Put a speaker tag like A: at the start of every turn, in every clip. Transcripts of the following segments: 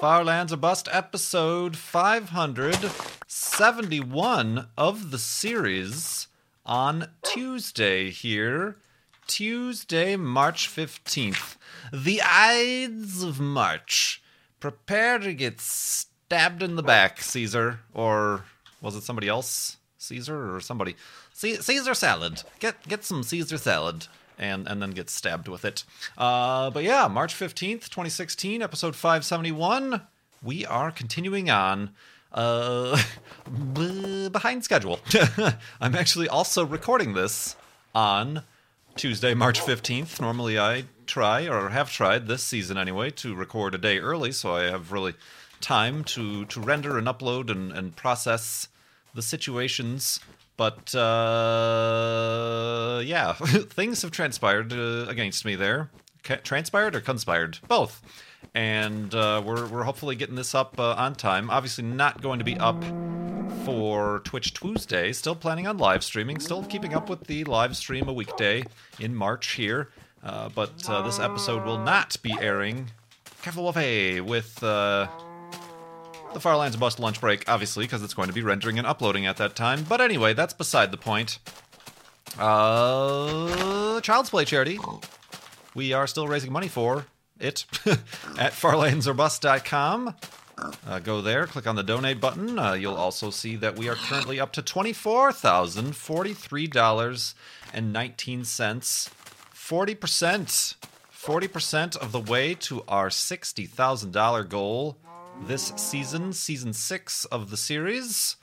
A: Farlands or Bust, episode 571 of the series on Tuesday here. Tuesday, March 15th. The Ides of March. Prepare to get stabbed in the back, Caesar. Or was it somebody else? Caesar or somebody? Ce- Caesar salad. Get get some Caesar salad and and then get stabbed with it. Uh, but yeah, March 15th, 2016, episode 571. We are continuing on uh, behind schedule. I'm actually also recording this on Tuesday, March 15th. Normally I try or have tried this season anyway to record a day early so I have really time to to render and upload and, and process the situations but uh, yeah, things have transpired uh, against me there. Transpired or conspired? Both. And uh, we're, we're hopefully getting this up uh, on time. Obviously, not going to be up for Twitch Tuesday. Still planning on live streaming. Still keeping up with the live stream a weekday in March here. Uh, but uh, this episode will not be airing. Careful, Wolfie, with uh, the Farlands Bust lunch break, obviously, because it's going to be rendering and uploading at that time. But anyway, that's beside the point. Uh, Child's Play charity. We are still raising money for it at farlandsorbust.com. Uh, go there, click on the donate button. Uh, you'll also see that we are currently up to $24,043.19. 40%. 40% of the way to our $60,000 goal this season, season six of the series.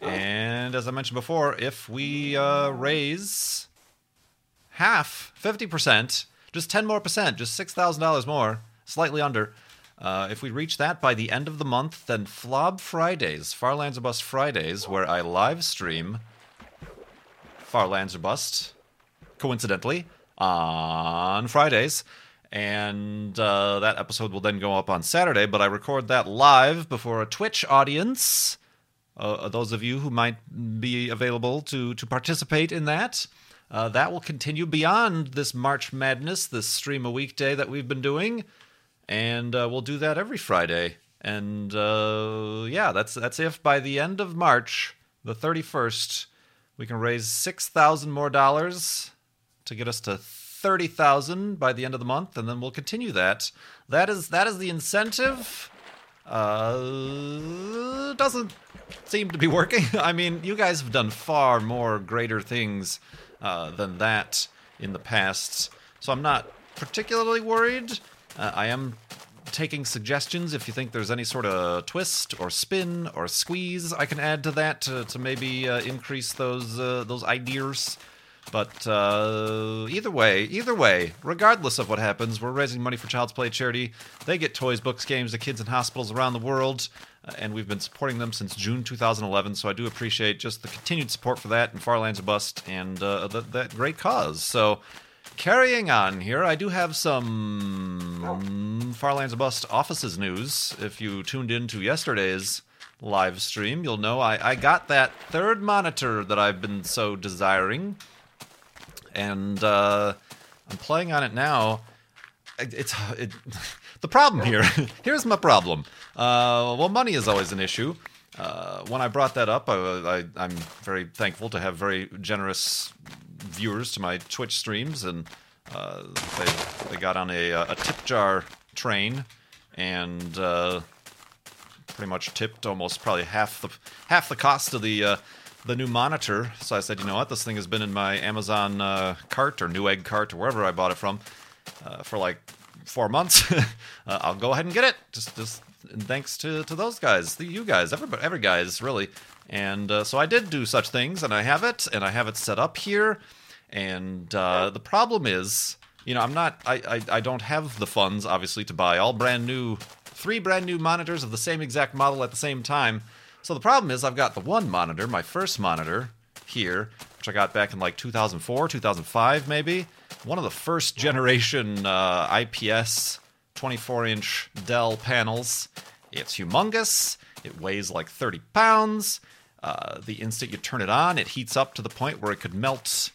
A: And as I mentioned before, if we uh, raise half, 50%, just 10 more percent, just $6,000 more, slightly under, uh, if we reach that by the end of the month, then Flob Fridays, Far Lands or Bust Fridays, where I live stream Far Lands or Bust, coincidentally, on Fridays and uh, that episode will then go up on Saturday. But I record that live before a Twitch audience. Uh, those of you who might be available to to participate in that, uh, that will continue beyond this March Madness, this stream a weekday that we've been doing, and uh, we'll do that every Friday. And uh, yeah, that's that's if by the end of March, the thirty first, we can raise six thousand more dollars to get us to thirty thousand by the end of the month, and then we'll continue that. That is that is the incentive. Uh, doesn't seem to be working. I mean, you guys have done far more greater things uh, than that in the past, so I'm not particularly worried. Uh, I am taking suggestions if you think there's any sort of twist or spin or squeeze I can add to that to, to maybe uh, increase those uh, those ideas. But uh, either way, either way, regardless of what happens, we're raising money for Child's Play charity. They get toys, books, games to kids in hospitals around the world, uh, and we've been supporting them since June 2011. So I do appreciate just the continued support for that and Farlands or Bust and uh, th- that great cause. So carrying on here, I do have some Farlands or Bust offices news. If you tuned in to yesterday's live stream, you'll know I, I got that third monitor that I've been so desiring and uh, I'm playing on it now. It's it, the problem here. here's my problem. Uh, well, money is always an issue. Uh, when I brought that up, I, am very thankful to have very generous viewers to my Twitch streams, and uh, they they got on a, a tip jar train and uh, pretty much tipped almost probably half the half the cost of the uh, the new monitor. So I said, you know what, this thing has been in my Amazon uh, cart or Newegg cart or wherever I bought it from uh, for like four months. uh, I'll go ahead and get it. Just, just thanks to, to those guys, the, you guys, everybody, every guys really. And uh, so I did do such things, and I have it, and I have it set up here. And uh, the problem is, you know, I'm not, I, I, I don't have the funds obviously to buy all brand new, three brand new monitors of the same exact model at the same time So the problem is I've got the one monitor, my first monitor here, which I got back in like 2004, 2005 maybe. One of the first generation uh, IPS 24 inch Dell panels. It's humongous. It weighs like 30 pounds. Uh, the instant you turn it on, it heats up to the point where it could melt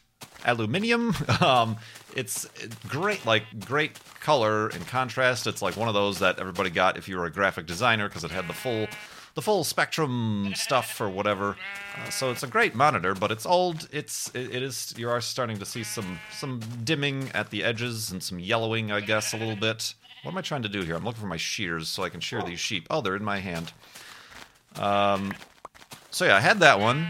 A: aluminium. Um, it's great, like great color and contrast. It's like one of those that everybody got if you were a graphic designer because it had the full, the full spectrum stuff or whatever. Uh, so it's a great monitor, but it's old. It's it, it is you are starting to see some some dimming at the edges and some yellowing, I guess, a little bit. What am I trying to do here? I'm looking for my shears so I can shear these sheep. Oh, they're in my hand. Um, so yeah, I had that one.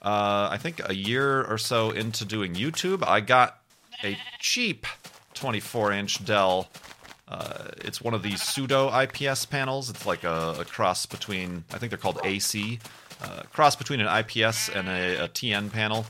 A: Uh, I think a year or so into doing YouTube, I got a cheap 24 inch Dell. Uh, it's one of these pseudo IPS panels. It's like a, a cross between, I think they're called AC, uh, cross between an IPS and a, a TN panel.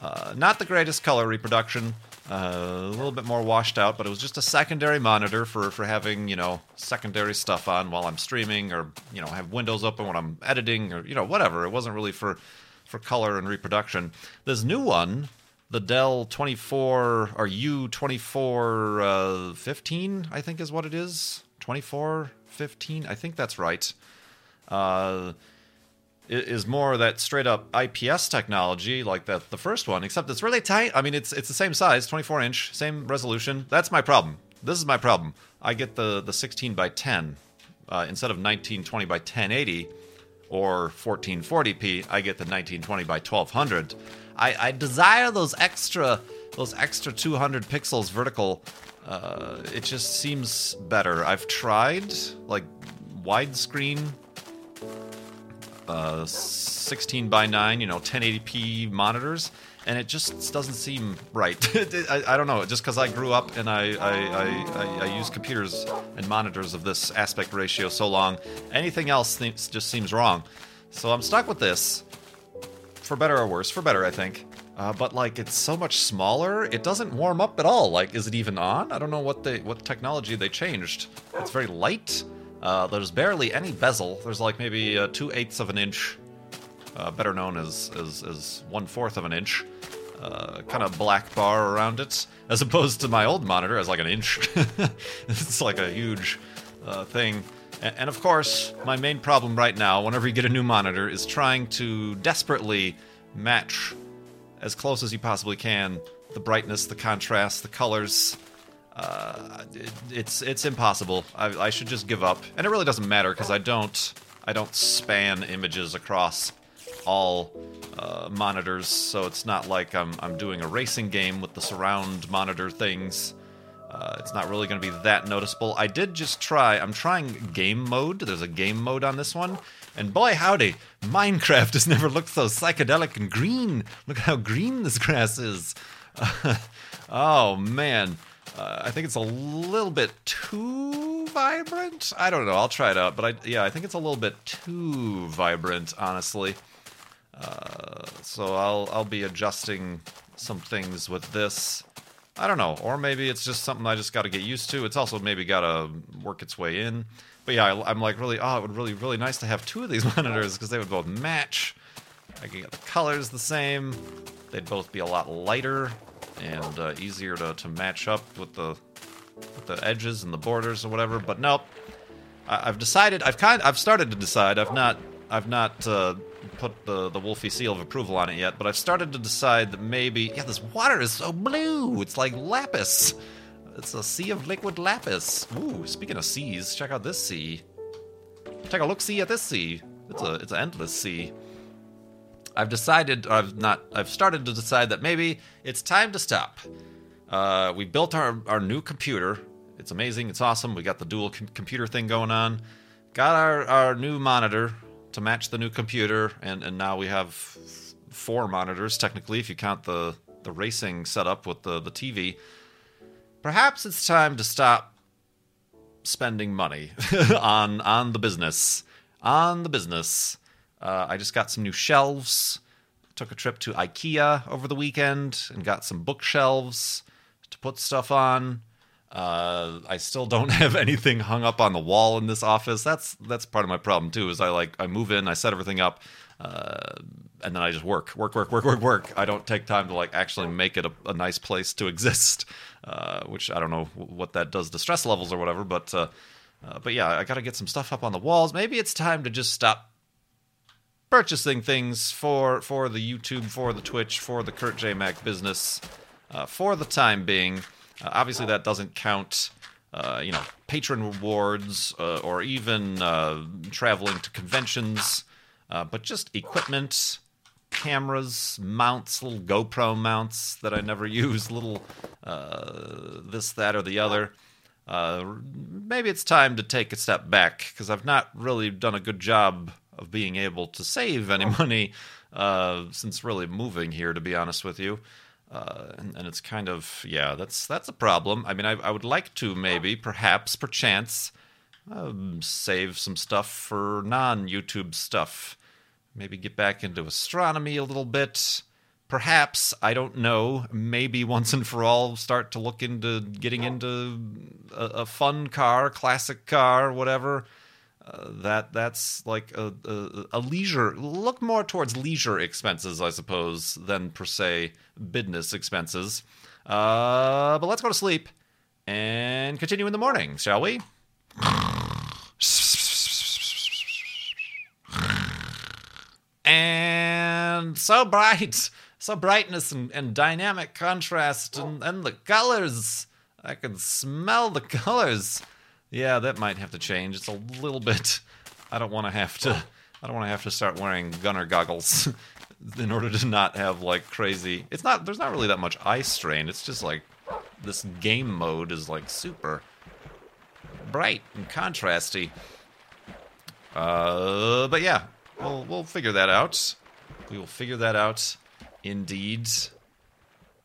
A: Uh, not the greatest color reproduction, uh, a little bit more washed out, but it was just a secondary monitor for, for having, you know, secondary stuff on while I'm streaming or, you know, have windows open when I'm editing or, you know, whatever. It wasn't really for, for color and reproduction. This new one, the Dell 24 or U2415, uh, I think is what it is. 2415, I think that's right. Uh, is more that straight up IPS technology like that the first one, except it's really tight. I mean, it's it's the same size, 24 inch, same resolution. That's my problem. This is my problem. I get the the 16 by 10 uh, instead of 1920 by 1080 or 1440p. I get the 1920 by 1200. I, I desire those extra those extra 200 pixels vertical. Uh, it just seems better. I've tried like widescreen uh, 16 by 9, you know, 1080p monitors, and it just doesn't seem right. I, I, don't know, just because I grew up and I, I, I, I, use computers and monitors of this aspect ratio so long, anything else th- just seems wrong. So I'm stuck with this, for better or worse, for better, I think. Uh, but like it's so much smaller, it doesn't warm up at all. Like, is it even on? I don't know what they what technology they changed. It's very light. Uh, there's barely any bezel. There's like maybe uh, two eighths of an inch, uh, better known as, as, as one fourth of an inch, uh, kind of black bar around it, as opposed to my old monitor as like an inch. it's like a huge uh, thing. And, of course, my main problem right now, whenever you get a new monitor, is trying to desperately match as close as you possibly can the brightness, the contrast, the colors uh, it, it's it's impossible. I, I, should just give up, and it really doesn't matter because I don't I don't span images across all uh, monitors, so it's not like I'm I'm doing a racing game with the surround monitor things. Uh, it's not really going to be that noticeable. I did just try. I'm trying game mode. There's a game mode on this one, and boy howdy, Minecraft has never looked so psychedelic and green. Look how green this grass is. oh man. Uh, I think it's a little bit too vibrant. I don't know. I'll try it out, but I yeah, I think it's a little bit too vibrant, honestly. Uh, so I'll I'll be adjusting some things with this. I don't know, or maybe it's just something I just got to get used to. It's also maybe got to work its way in. But yeah, I, am like really, oh, it would really really nice to have two of these monitors because they would both match. I can get the colors the same. They'd both be a lot lighter and uh, easier to, to match up with the with the edges and the borders or whatever. But nope, I, have decided. I've kind. I've started to decide. I've not. I've not uh, put the the Wolfie seal of approval on it yet. But I've started to decide that maybe. Yeah, this water is so blue. It's like lapis. It's a sea of liquid lapis. Ooh, speaking of seas, check out this sea. Take a look. See at this sea. It's a it's an endless sea. I've decided, I've not, I've started to decide that maybe it's time to stop. Uh, we built our, our new computer. It's amazing. It's awesome. We got the dual com- computer thing going on. Got our, our new monitor to match the new computer, and, and now we have four monitors technically, if you count the, the racing setup with the, the TV. Perhaps it's time to stop spending money on on the business. On the business. Uh, I just got some new shelves. Took a trip to IKEA over the weekend and got some bookshelves to put stuff on. Uh, I still don't have anything hung up on the wall in this office. That's that's part of my problem too. Is I like I move in, I set everything up, uh, and then I just work, work, work, work, work, work. I don't take time to like actually make it a, a nice place to exist. Uh, which I don't know what that does to stress levels or whatever, but uh, uh, but yeah, I got to get some stuff up on the walls. Maybe it's time to just stop purchasing things for for the YouTube, for the Twitch, for the Kurt J Mac business, uh, for the time being. Uh, obviously, that doesn't count. Uh, you know, patron rewards uh, or even uh, traveling to conventions, uh, but just equipment, cameras, mounts, little GoPro mounts that I never use, little uh, this, that, or the other. Maybe it's time to take a step back because I've not really done a good job of being able to save any money since really moving here, to be honest with you. Uh, and, and it's kind of yeah, that's that's a problem. I mean, I, I would like to maybe, perhaps, perchance, um, save some stuff for non-YouTube stuff. Maybe get back into astronomy a little bit. Perhaps I don't know. Maybe once and for all, start to look into getting into a, a fun car, classic car, whatever. That that's like a, a, a leisure look more towards leisure expenses, I suppose, than per se business expenses. Uh, but let's go to sleep and continue in the morning, shall we? And so bright, so brightness and, and dynamic contrast, and, and the colors. I can smell the colors. Yeah, that might have to change. It's a little bit. I don't want to have to. I don't want to have to start wearing Gunnar goggles in order to not have like crazy. It's not. There's not really that much eye strain. It's just like this game mode is like super bright and contrasty. Uh, but yeah, we'll we'll figure that out. We will figure that out, indeed,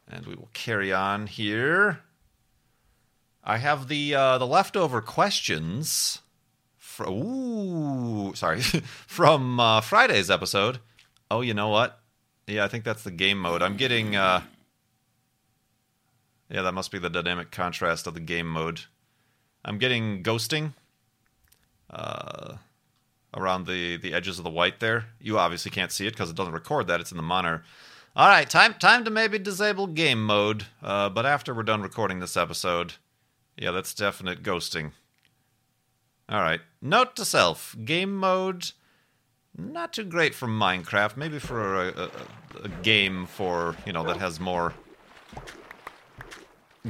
A: and we will carry on here. I have the uh, the leftover questions. Ooh, sorry, from uh, Friday's episode. Oh, you know what? Yeah, I think that's the game mode. I'm getting. Uh, yeah, that must be the dynamic contrast of the game mode. I'm getting ghosting uh, around the, the edges of the white there. You obviously can't see it because it doesn't record that. It's in the monitor. All right, time time to maybe disable game mode. Uh, but after we're done recording this episode, yeah, that's definite ghosting. All right. Note to self: game mode not too great for Minecraft. Maybe for a, a, a game for you know that has more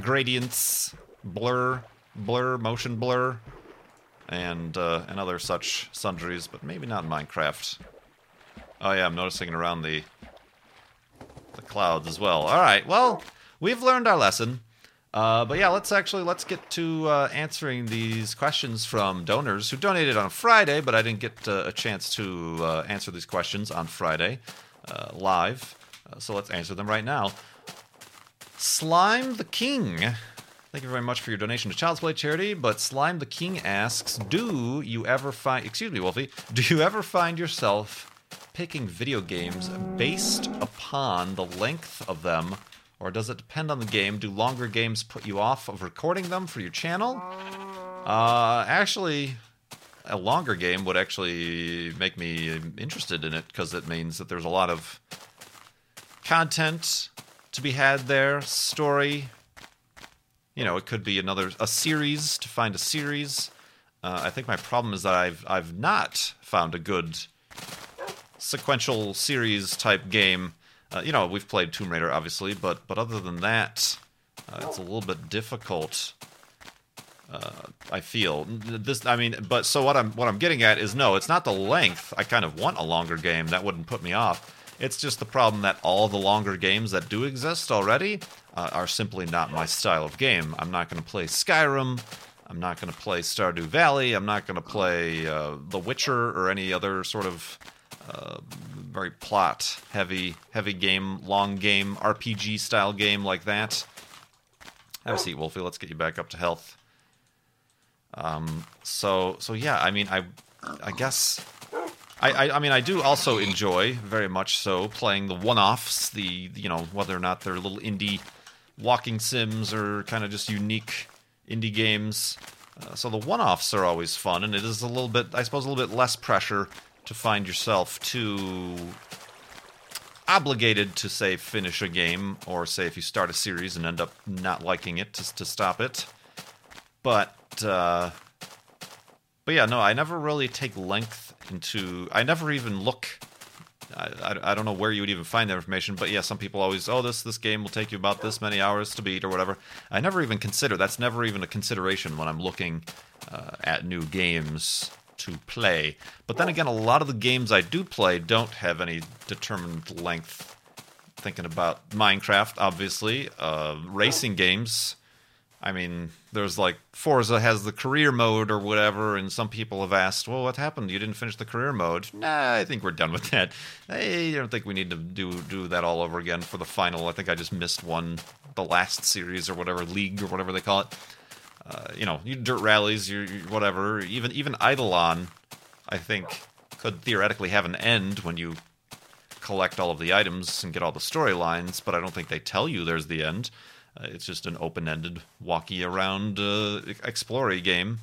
A: gradients, blur, blur, motion blur, and uh, and other such sundries, but maybe not Minecraft. Oh yeah, I'm noticing around the the clouds as well. All right, well, we've learned our lesson. Uh, but yeah, let's actually let's get to uh, answering these questions from donors who donated on Friday, but I didn't get uh, a chance to uh, answer these questions on Friday uh, live. Uh, so let's answer them right now. Slime the King. Thank you very much for your donation to Child's Play Charity. But Slime the King asks, do you ever find, excuse me, Wolfie, do you ever find yourself picking video games based upon the length of them, or does it depend on the game? Do longer games put you off of recording them for your channel? Uh, actually, a longer game would actually make me interested in it because it means that there's a lot of content to be had there, story. You know, it could be another a series to find a series. Uh, I think my problem is that I've I've not found a good sequential series type game. Uh, you know, we've played Tomb Raider, obviously, but but other than that, uh, it's a little bit difficult. Uh, I feel this. I mean, but so what I'm what I'm getting at is no, it's not the length. I kind of want a longer game that wouldn't put me off. It's just the problem that all the longer games that do exist already uh, are simply not my style of game. I'm not going to play Skyrim. I'm not going to play Stardew Valley. I'm not going to play uh, The Witcher or any other sort of uh, very plot heavy heavy game, long game, RPG style game like that. Have a seat, Wolfie. Let's get you back up to health. Um, so so yeah, I mean, I I guess I, I, I mean I do also enjoy very much so playing the one-offs, the you know whether or not they're little indie walking sims or kind of just unique indie games. Uh, so the one-offs are always fun, and it is a little bit, I suppose, a little bit less pressure to find yourself too obligated to say finish a game, or say if you start a series and end up not liking it, to, to stop it. But uh, but yeah, no, I never really take length into. I never even look. I, I, don't know where you would even find that information, but yeah, some people always, oh, this this game will take you about this many hours to beat or whatever. I never even consider that's never even a consideration when I'm looking uh, at new games to play. But then again, a lot of the games I do play don't have any determined length. Thinking about Minecraft, obviously, uh, racing games I mean, there's like Forza has the career mode or whatever, and some people have asked, "Well, what happened? You didn't finish the career mode?" Nah, I think we're done with that. I don't think we need to do do that all over again for the final. I think I just missed one, the last series or whatever league or whatever they call it. Uh, you know, dirt rallies, you whatever. Even even Eidolon, I think, could theoretically have an end when you collect all of the items and get all the storylines, but I don't think they tell you there's the end. Uh, it's just an open-ended, walkie around, uh, game.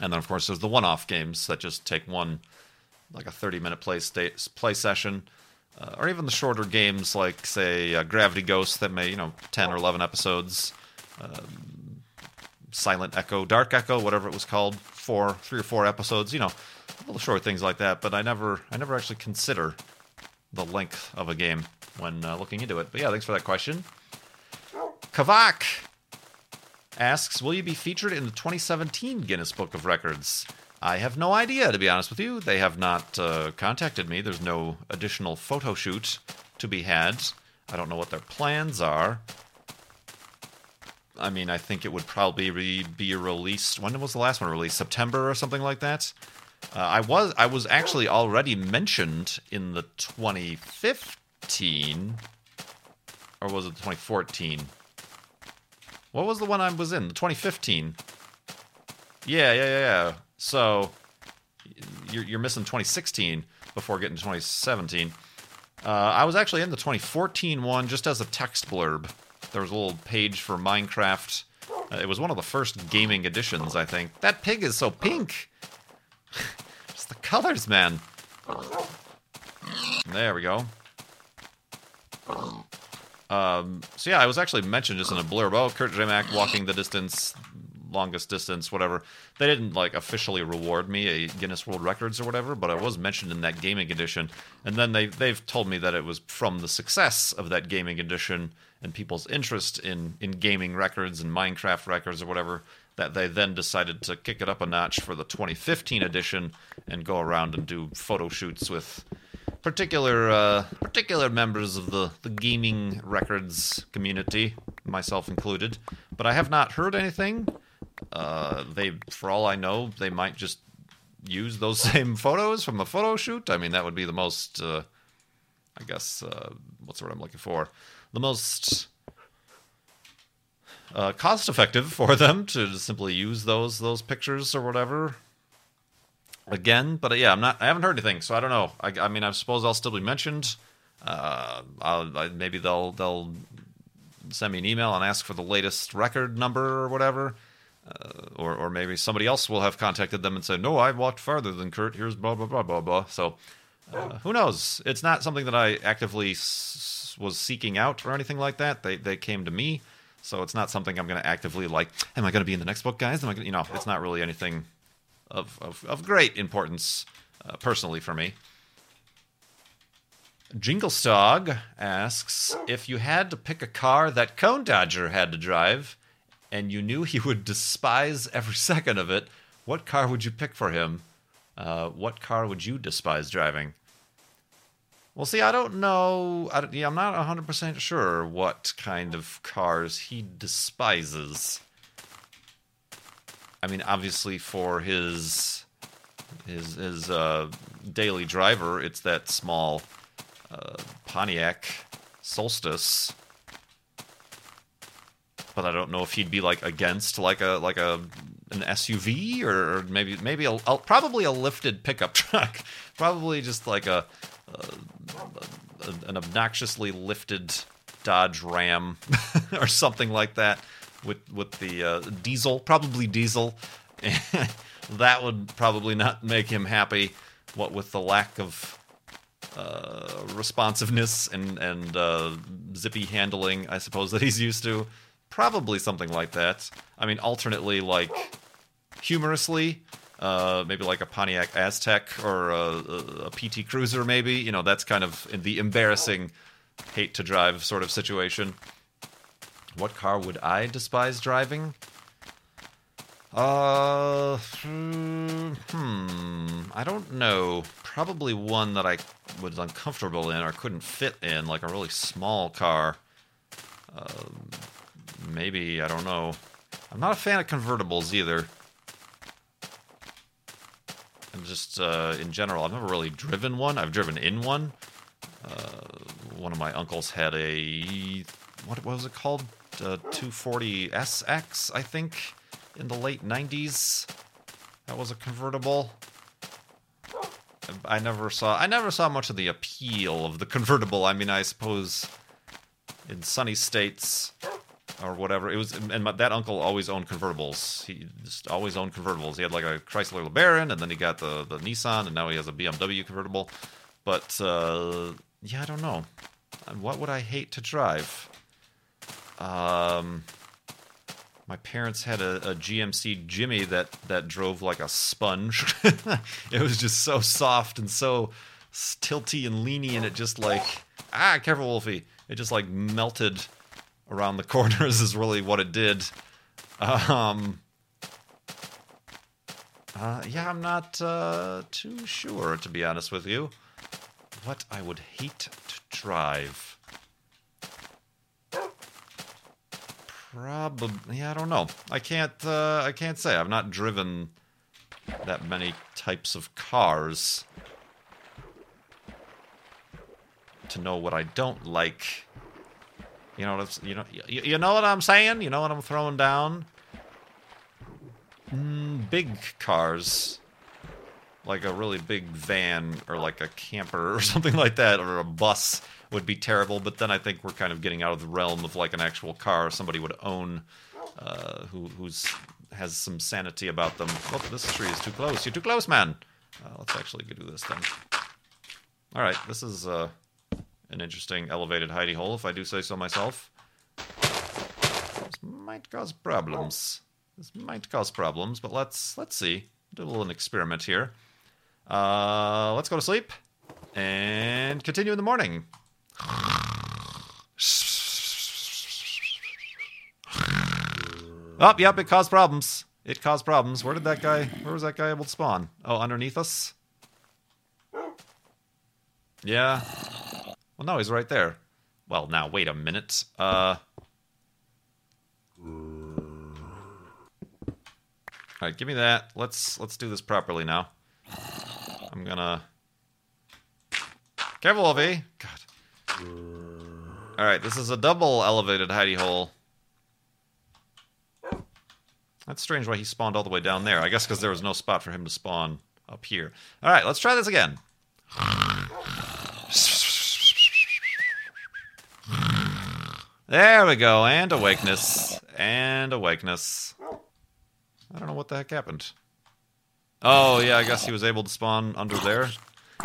A: And then, of course, there's the one-off games that just take one, like a 30-minute play sta- play session, uh, or even the shorter games like, say, uh, Gravity Ghost that may, you know, 10 or 11 episodes. Um, Silent Echo, Dark Echo, whatever it was called, four, three or four episodes. You know, little short things like that. But I never, I never actually consider the length of a game when uh, looking into it. But yeah, thanks for that question. Kavak asks, "Will you be featured in the 2017 Guinness Book of Records?" I have no idea, to be honest with you. They have not uh, contacted me. There's no additional photo shoot to be had. I don't know what their plans are. I mean, I think it would probably be released. When was the last one released? September or something like that. Uh, I was I was actually already mentioned in the 2015, or was it 2014? What was the one I was in? The 2015. Yeah, yeah, yeah, yeah. So you're, you're missing 2016 before getting to 2017. Uh, I was actually in the 2014 one just as a text blurb. There was a little page for Minecraft. Uh, it was one of the first gaming editions, I think. That pig is so pink. just the colors, man. There we go. Um, so yeah, I was actually mentioned just in a blurb. Oh, Kurt J. Mac walking the distance, longest distance, whatever. They didn't like officially reward me a Guinness World Records or whatever, but I was mentioned in that gaming edition. And then they they've told me that it was from the success of that gaming edition and people's interest in in gaming records and Minecraft records or whatever that they then decided to kick it up a notch for the 2015 edition and go around and do photo shoots with particular uh, particular members of the, the gaming records community, myself included. But I have not heard anything. Uh, they, for all I know, they might just use those same photos from the photo shoot. I mean, that would be the most, uh, I guess, uh, what's the word I'm looking for? The most uh, cost effective for them to simply use those those pictures or whatever again. But uh, yeah, I'm not. I haven't heard anything, so I don't know. I, I mean, I suppose I'll still be mentioned. Uh, I, maybe they'll they'll send me an email and ask for the latest record number or whatever. Uh, or, or maybe somebody else will have contacted them and said, "No, I've walked farther than Kurt. Here's blah blah blah blah blah." So, uh, who knows? It's not something that I actively s- was seeking out or anything like that. They they came to me, so it's not something I'm going to actively like. Am I going to be in the next book, guys? Am I Gonna, You know, it's not really anything of, of, of great importance uh, personally for me. Jinglestog asks if you had to pick a car that Cone Dodger had to drive, and you knew he would despise every second of it, what car would you pick for him? Uh, what car would you despise driving? Well, see, I don't know. Yeah, I am not 100% sure what kind of cars he despises. I mean, obviously for his his his uh, daily driver, it's that small uh, Pontiac Solstice. But I don't know if he'd be like against like a like a an SUV or, maybe maybe a, a, probably a lifted pickup truck, probably just like a, a an obnoxiously lifted Dodge Ram or something like that. with with the uh, diesel, probably diesel. that would probably not make him happy. What with the lack of uh, responsiveness and and uh, zippy handling, I suppose that he's used to. Probably something like that. I mean, alternately, like humorously, uh, maybe like a Pontiac Aztek or a, a, PT Cruiser, maybe. You know, that's kind of the embarrassing hate to drive sort of situation. What car would I despise driving? Uh, hmm, hmm, I don't know. Probably one that I was uncomfortable in or couldn't fit in, like a really small car. Uh, maybe I don't know. I'm not a fan of convertibles either. And just uh, in general, I've never really driven one. I've driven in one. Uh, one of my uncles had a what, was it called? Uh, 240 SX, I think, in the late 90s. That was a convertible. I never saw I never saw much of the appeal of the convertible. I mean, I suppose in sunny states or whatever. It was, and my, that uncle always owned convertibles. He just always owned convertibles. He had like a Chrysler LeBaron, and then he got the the Nissan, and now he has a BMW convertible. But uh, yeah, I don't know. What would I hate to drive? Um, my parents had a, a GMC Jimmy that that drove like a sponge. it was just so soft and so tilty and leany, and it just like ah, careful, Wolfie. It just like melted around the corners is really what it did. Um, uh, yeah, I'm not uh, too sure, to be honest with you. What I would hate to drive. Probably, yeah, I don't know. I can't, uh, I can't say. I've not driven that many types of cars to know what I don't like. You know, you know, you, you know what I'm saying. You know what I'm throwing down. Mm, big cars, like a really big van or like a camper or something like that, or a bus would be terrible. But then I think we're kind of getting out of the realm of like an actual car somebody would own, uh, who who's has some sanity about them. Oh, this tree is too close. You're too close, man. Uh, let's actually do this then. All right, this is uh, an interesting elevated hidey hole, if I do say so myself. This might cause problems. This might cause problems, but let's let's see. Do a little experiment here. Uh, let's go to sleep and continue in the morning. Oh, yep, it caused problems. It caused problems. Where did that guy? Where was that guy able to spawn? Oh, underneath us. Yeah. Well, no, he's right there. Well, now wait a minute. Uh. All right, give me that. Let's let's do this properly now. I'm gonna. Careful, Wolfie. God. All right, this is a double elevated hidey hole. That's strange why he spawned all the way down there. I guess because there was no spot for him to spawn up here. All right, let's try this again. There we go, and awakeness. And awakeness. I don't know what the heck happened. Oh, yeah, I guess he was able to spawn under there.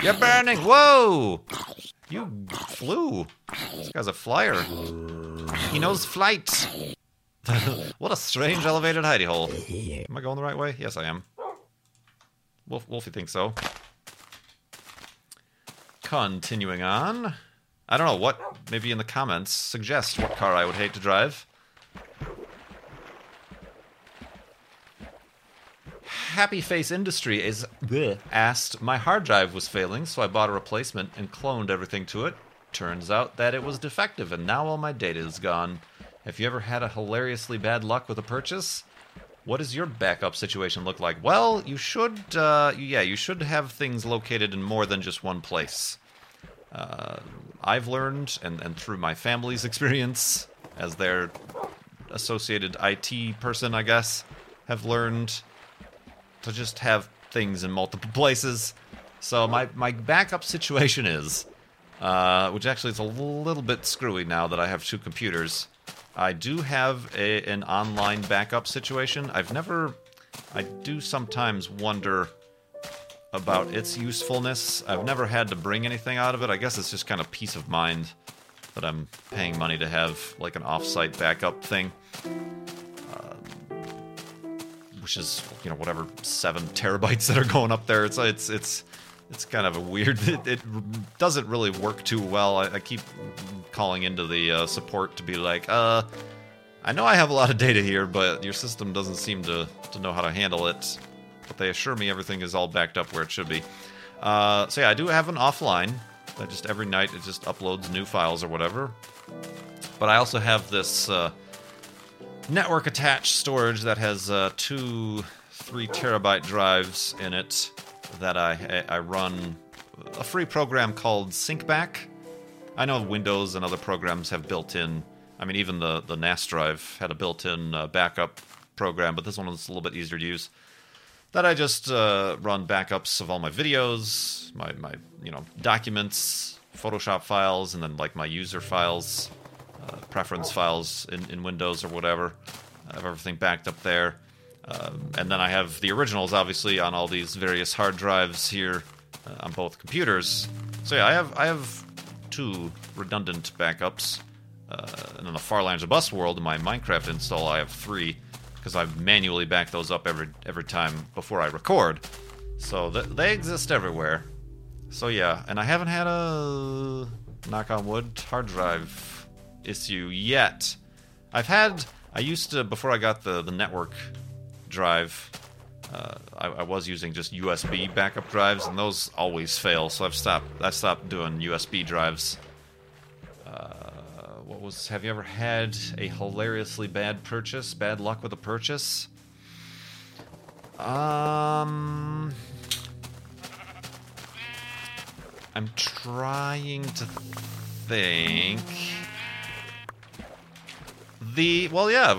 A: You're burning! Whoa! You flew. This guy's a flyer. He knows flight. what a strange elevated hidey hole. Am I going the right way? Yes, I am. Wolf, Wolfie thinks so. Continuing on. I don't know what. Maybe in the comments suggest what car I would hate to drive. Happy Face Industry is bleh, asked. My hard drive was failing, so I bought a replacement and cloned everything to it. Turns out that it was defective, and now all my data is gone. Have you ever had a hilariously bad luck with a purchase? What does your backup situation look like? Well, you should, uh, yeah, you should have things located in more than just one place. Uh, I've learned, and, and through my family's experience as their associated IT person, I guess, have learned to just have things in multiple places. So my, my backup situation is, uh, which actually is a little bit screwy now that I have two computers. I do have a, an online backup situation. I've never. I do sometimes wonder about its usefulness. I've never had to bring anything out of it. I guess it's just kind of peace of mind that I'm paying money to have like an offsite backup thing. Um, which is, you know, whatever seven terabytes that are going up there. It's it's it's it's kind of a weird. It, it doesn't really work too well. I, I keep calling into the uh, support to be like, uh, I know I have a lot of data here, but your system doesn't seem to to know how to handle it but they assure me everything is all backed up where it should be. Uh, so yeah, I do have an offline that just every night it just uploads new files or whatever. But I also have this uh, network attached storage that has uh, two three terabyte drives in it that I I run a free program called SyncBack. I know Windows and other programs have built-in. I mean, even the the NAS drive had a built-in uh, backup program, but this one is a little bit easier to use that I just uh, run backups of all my videos, my, my you know documents, Photoshop files, and then like my user files, uh, preference files in, in Windows or whatever. I have everything backed up there. Um, and then I have the originals, obviously, on all these various hard drives here uh, on both computers. So yeah, I have I have two redundant backups. Uh, and in the Farlands or Bust world, in my Minecraft install, I have three because I manually back those up every every time before I record. So th- they exist everywhere. So yeah, and I haven't had a knock on wood hard drive issue yet. I've had I used to before I got the the network drive. Uh, I, I, was using just USB backup drives, and those always fail. So I've stopped. I stopped doing USB drives. Uh, what was? Have you ever had a hilariously bad purchase? Bad luck with a purchase? Um, I'm trying to think. The well, yeah.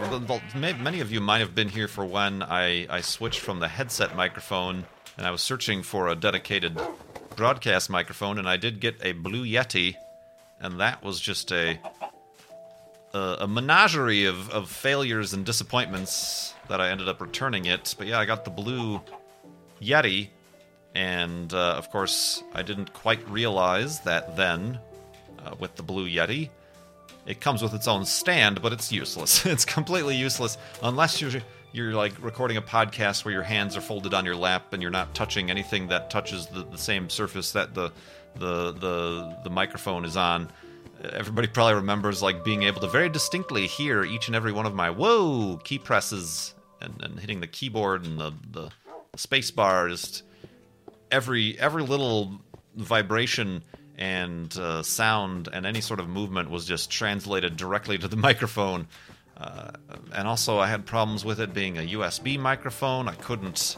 A: Many of you might have been here for when I I switched from the headset microphone and I was searching for a dedicated broadcast microphone, and I did get a Blue Yeti, and that was just a a, menagerie of, of failures and disappointments that I ended up returning it. But yeah, I got the blue Yeti, and uh, of course, I didn't quite realize that then uh, with the blue Yeti. It comes with its own stand, but it's useless. it's completely useless unless you're you're like recording a podcast where your hands are folded on your lap and you're not touching anything that touches the, the same surface that the the the the microphone is on everybody probably remembers like being able to very distinctly hear each and every one of my whoa key presses and, and hitting the keyboard and the, the space bar just every every little vibration and uh, sound and any sort of movement was just translated directly to the microphone uh, and also i had problems with it being a usb microphone i couldn't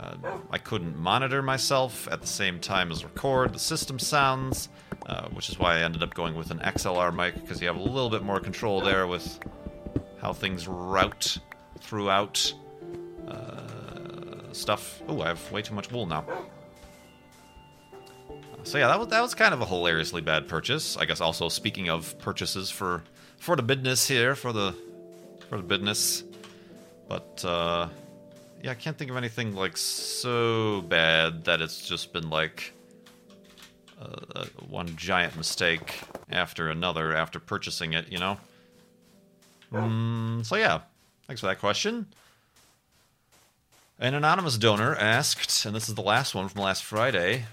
A: uh, I couldn't monitor myself at the same time as record the system sounds. Uh, which is why I ended up going with an XLR mic because you have a little bit more control there with how things route throughout uh, stuff. Oh, I have way too much wool now. So yeah, that was that was kind of a hilariously bad purchase. I guess also speaking of purchases for for the business here for the for the business, but uh, yeah, I can't think of anything like so bad that it's just been like uh, one giant mistake after another after purchasing it, you know? Mm, so, yeah, thanks for that question. An anonymous donor asked, and this is the last one from last Friday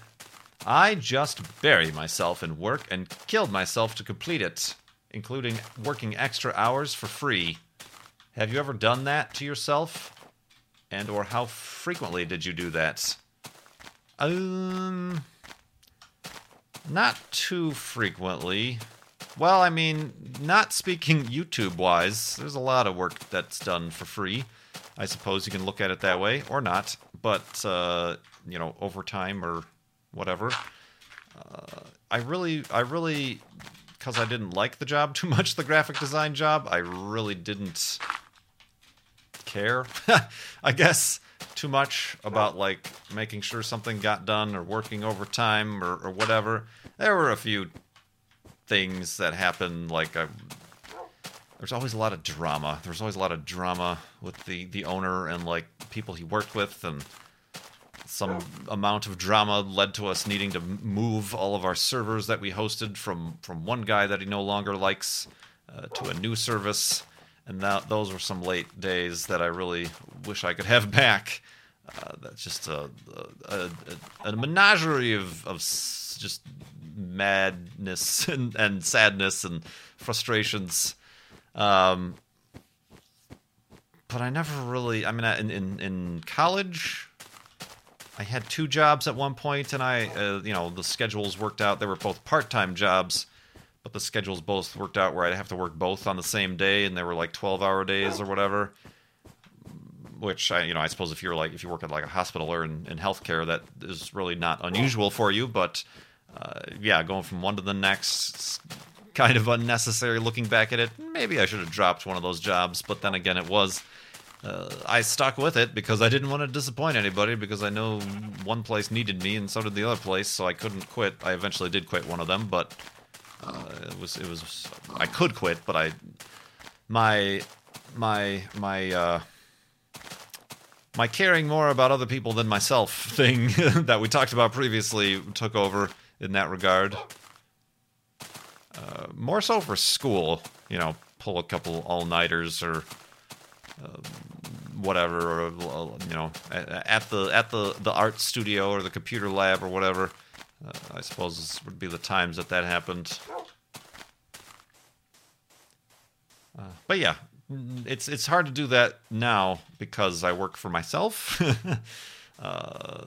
A: I just buried myself in work and killed myself to complete it, including working extra hours for free. Have you ever done that to yourself? And or how frequently did you do that? Um not too frequently. Well, I mean, not speaking YouTube wise, there's a lot of work that's done for free. I suppose you can look at it that way or not. But, uh, you know, over time or whatever. Uh, I really, I really, because I didn't like the job too much, the graphic design job, I really didn't care, I guess too much about like making sure something got done or working overtime or, or whatever. There were a few things that happened, like I, there's always a lot of drama. There's always a lot of drama with the the owner and like people he worked with, and some amount of drama led to us needing to move all of our servers that we hosted from from one guy that he no longer likes uh, to a new service. And that those were some late days that I really wish I could have back. Uh, that's just a, a, a, a menagerie of, of just madness and, and sadness and frustrations. Um, but I never really. I mean, in in, in college, I had two jobs at one point, and I, uh, you know, the schedules worked out. They were both part-time jobs, but the schedules both worked out where I'd have to work both on the same day, and they were like twelve-hour days or whatever. Which I, you know, I suppose if you're like if you work at like a hospital or in, in healthcare, that is really not unusual for you. But uh, yeah, going from one to the next, kind of unnecessary. Looking back at it, maybe I should have dropped one of those jobs. But then again, it was uh, I stuck with it because I didn't want to disappoint anybody because I know one place needed me and so did the other place, so I couldn't quit. I eventually did quit one of them, but uh, it was it was I could quit, but I my my my uh, my caring more about other people than myself thing that we talked about previously took over in that regard. Uh, more so for school, you know, pull a couple all nighters or whatever, or uh, you know, at, at the at the the art studio or the computer lab or whatever. Uh, I suppose this would be the times that that happened. Uh, but yeah, mm, it's it's hard to do that now because I work for myself. uh,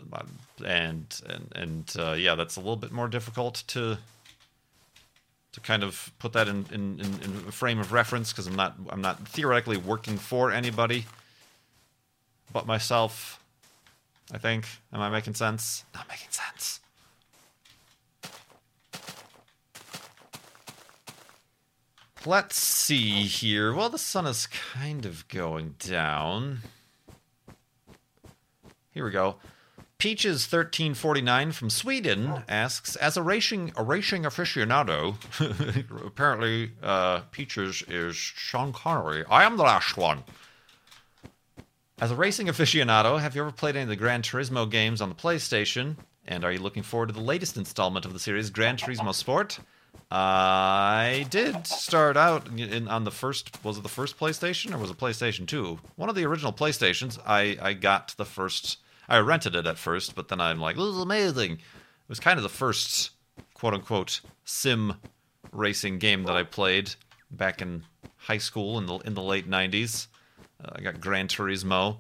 A: and and and uh, yeah, that's a little bit more difficult to to kind of put that in in, in, in a frame of reference because I'm not I'm not theoretically working for anybody but myself. I think. Am I making sense? Not making sense. Let's see here. Well, the sun is kind of going down. Here we go. Peaches thirteen forty nine from Sweden asks, as a racing a racing aficionado, apparently uh, Peaches is Sean Connery. I am the last one. As a racing aficionado, have you ever played any of the Gran Turismo games on the PlayStation? And are you looking forward to the latest installment of the series, Gran Turismo Sport? I did start out in, on the first. Was it the first PlayStation or was it PlayStation Two? One of the original PlayStations. I I got the first. I rented it at first, but then I'm like, this is amazing. It was kind of the first quote unquote sim racing game that I played back in high school in the in the late '90s. Uh, I got Gran Turismo,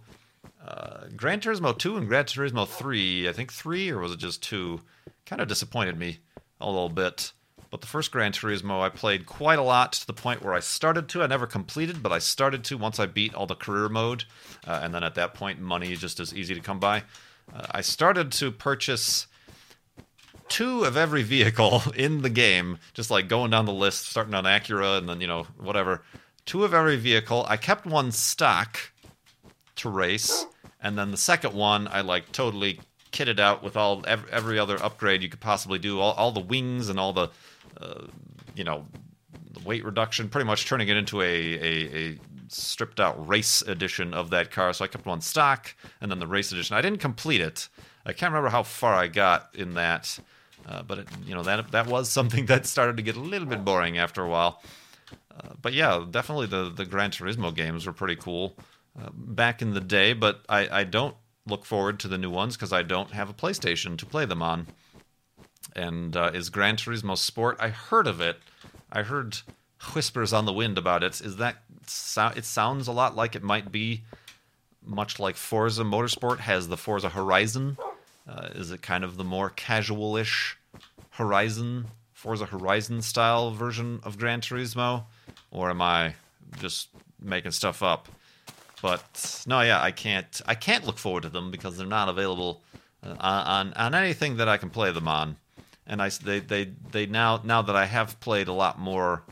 A: uh, Gran Turismo 2 and Gran Turismo 3. I think 3 or was it just 2? Kind of disappointed me a little bit. But the first Gran Turismo I played quite a lot to the point where I started to. I never completed, but I started to once I beat all the career mode. Uh, and then at that point, money just as easy to come by. Uh, I started to purchase two of every vehicle in the game, just like going down the list, starting on Acura and then, you know, whatever. Two of every vehicle. I kept one stock to race, and then the second one I like totally kitted out with all ev- every other upgrade you could possibly do, all, all the wings and all the, uh, you know, weight reduction, pretty much turning it into a, a, a stripped out race edition of that car. So I kept one stock, and then the race edition. I didn't complete it. I can't remember how far I got in that, uh, but it, you know that that was something that started to get a little bit boring after a while. Uh, but yeah, definitely the the Gran Turismo games were pretty cool uh, back in the day. But I, I don't look forward to the new ones because I don't have a PlayStation to play them on. And uh, is Gran Turismo Sport? I heard of it. I heard whispers on the wind about it. Is that it sounds a lot like it might be much like Forza Motorsport has the Forza Horizon. Uh, is it kind of the more casual-ish Horizon, Forza Horizon style version of Gran Turismo, or am I just making stuff up? But no, yeah, I can't. I can't look forward to them because they're not available uh, on on anything that I can play them on. And I they they they now now that I have played a lot more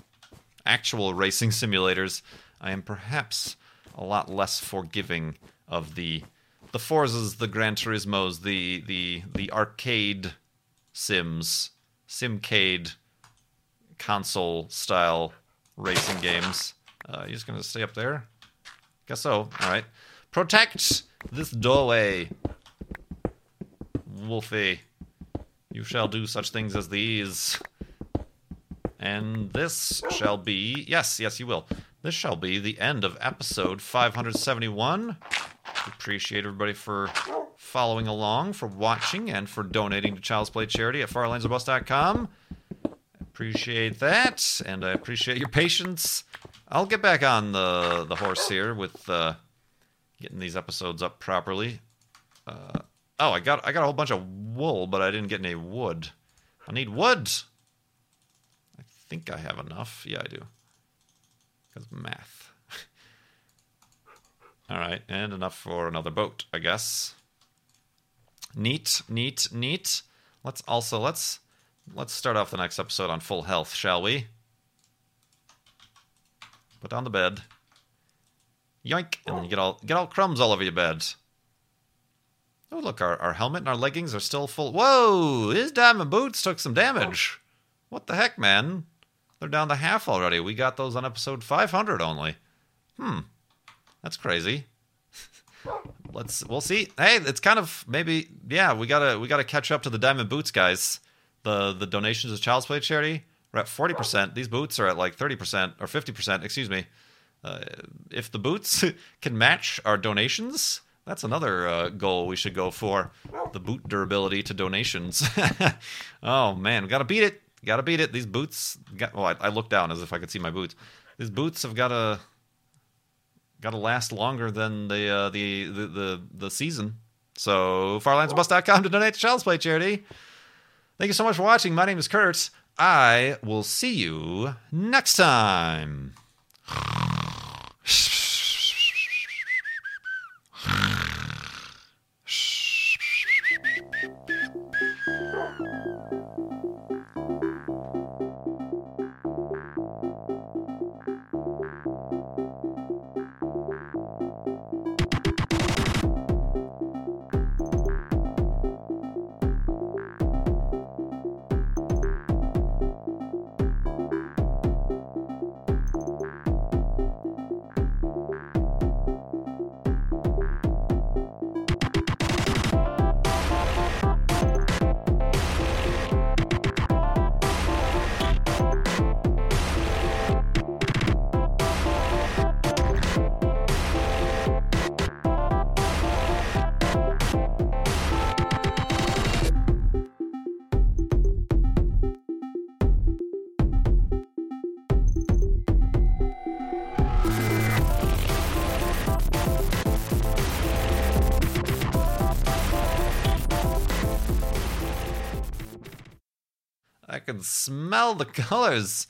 A: actual racing simulators, I am perhaps a lot less forgiving of the the Forzas, the Gran Turismos, the the the arcade sims, simcade console style racing games. Uh, you just gonna stay up there? Guess so. All right. Protect this doorway, Wolfie. You shall do such things as these. And this shall be. Yes, yes, you will. This shall be the end of episode 571. Appreciate everybody for following along, for watching, and for donating to Child's Play Charity at farlandsorbust.com. Appreciate that, and I appreciate your patience. I'll get back on the the horse here with uh, getting these episodes up properly. Uh, oh, I got I got a whole bunch of wool, but I didn't get any wood. I need wood. I think I have enough. Yeah, I do. Because math. All right, and enough for another boat, I guess. Neat, neat, neat. Let's also let's let's start off the next episode on full health, shall we? Put down the bed. Yoink, and then you get all get all crumbs all over your bed. Oh look, our, our helmet and our leggings are still full. Whoa! His diamond boots took some damage. What the heck, man? They're down to half already. We got those on episode 500 only. Hmm, that's crazy. Let's we'll see. Hey, it's kind of maybe yeah. We gotta we gotta catch up to the diamond boots guys. The the donations to Child's Play charity. We're at forty percent. These boots are at like thirty percent or fifty percent. Excuse me. Uh, if the boots can match our donations, that's another uh, goal we should go for. The boot durability to donations. oh man, we gotta beat it. Gotta beat it. These boots. Got, well, I, I looked down as if I could see my boots. These boots have gotta gotta last longer than the uh, the, the the the season. So farlandsbus.com to donate to Child's Play charity. Thank you so much for watching. My name is Kurt. I will see you next time. smell the colors.